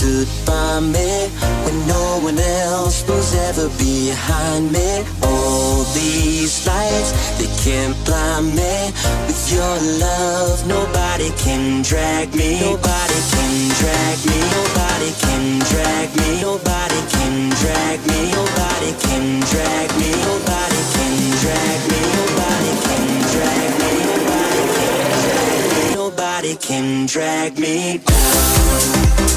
stood by me when no one else was ever behind me. All these lights, they can't blind me. With your love, nobody can drag me. Nobody can drag me. Nobody can drag me. Nobody can drag me. Nobody can drag me. Nobody can drag me. Nobody can drag me. Nobody can drag me. Nobody can drag me down.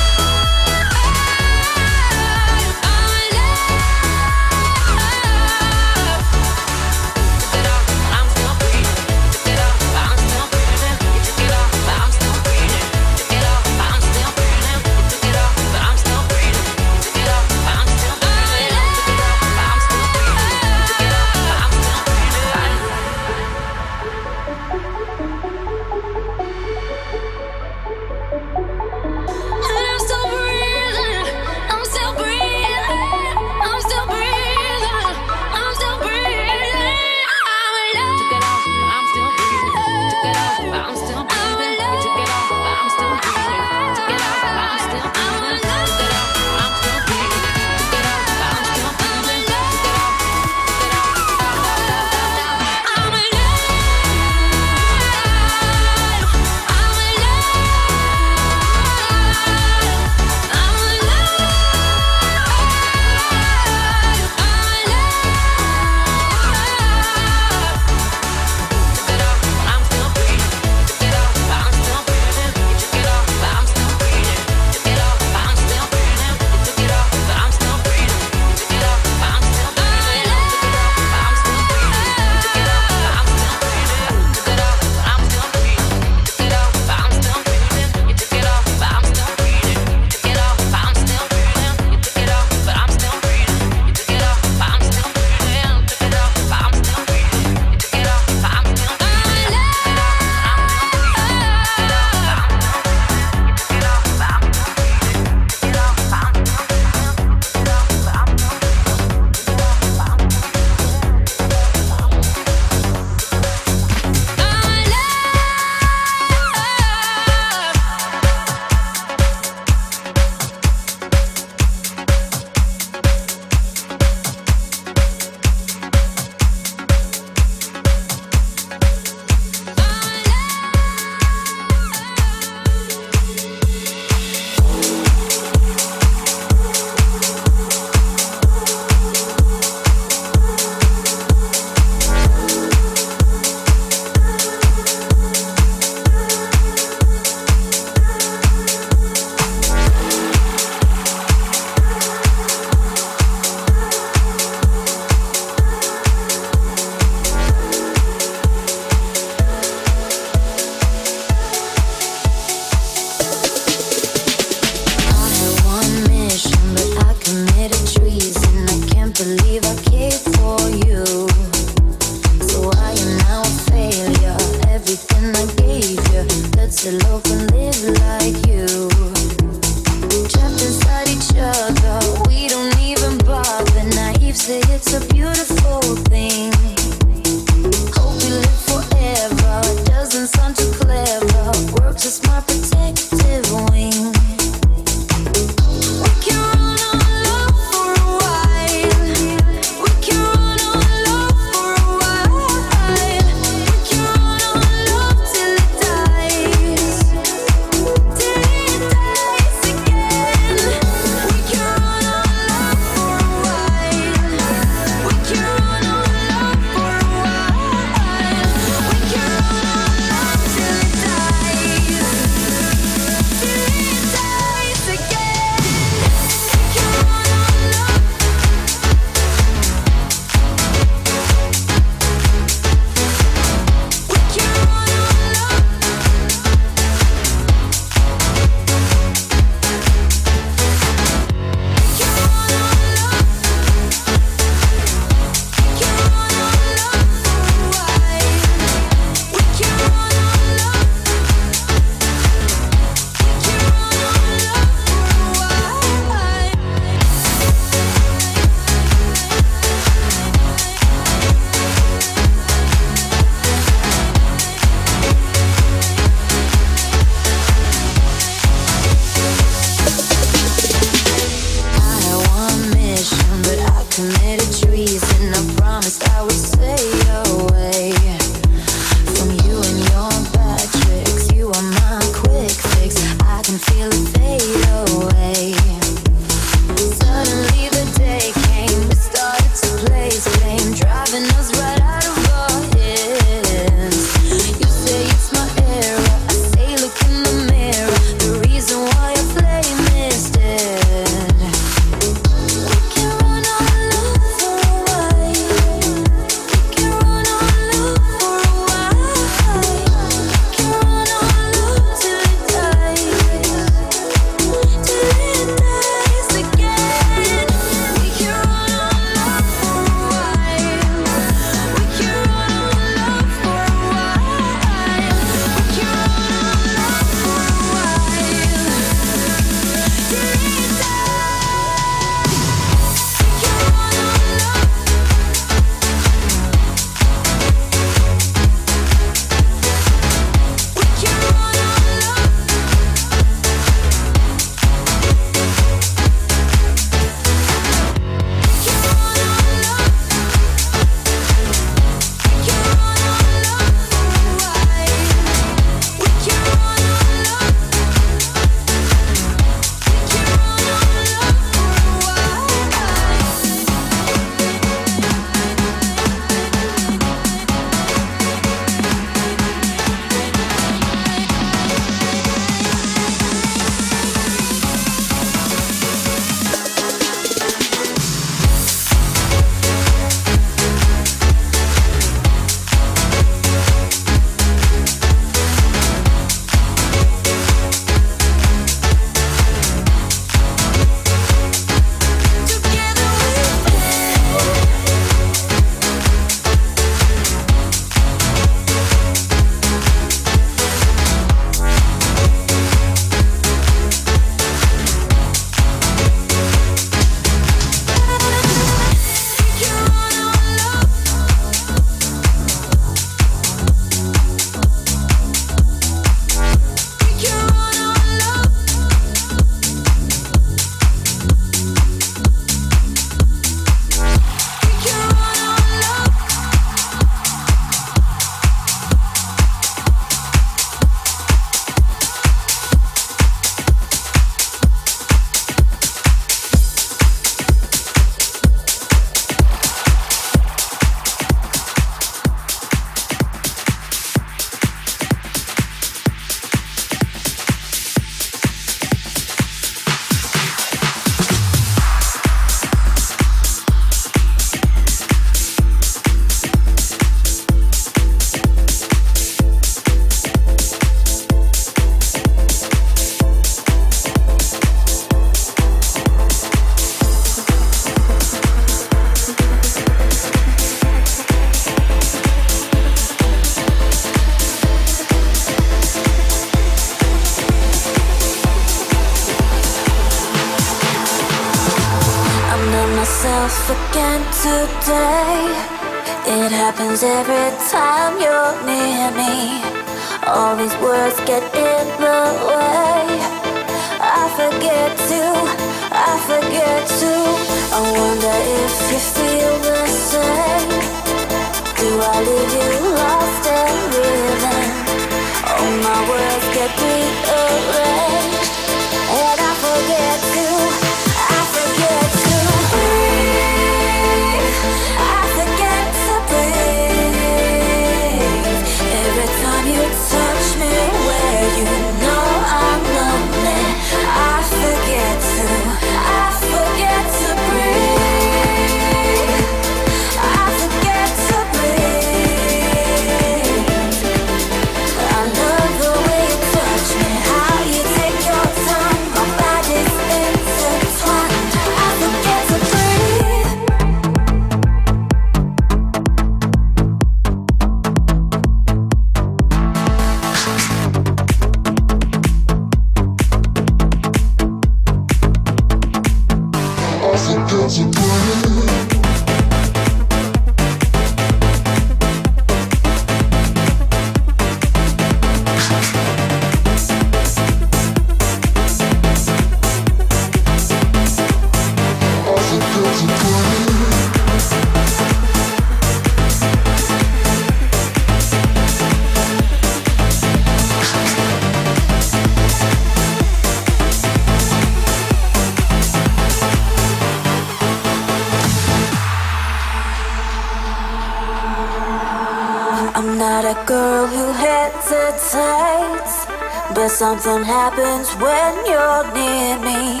Something happens when you're near me.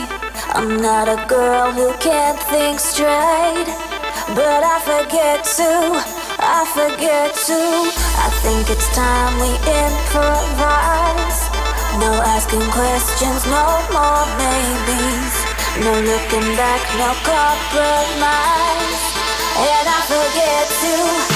I'm not a girl who can't think straight, but I forget to, I forget to. I think it's time we improvise. No asking questions, no more maybes. No looking back, no compromise. And I forget to,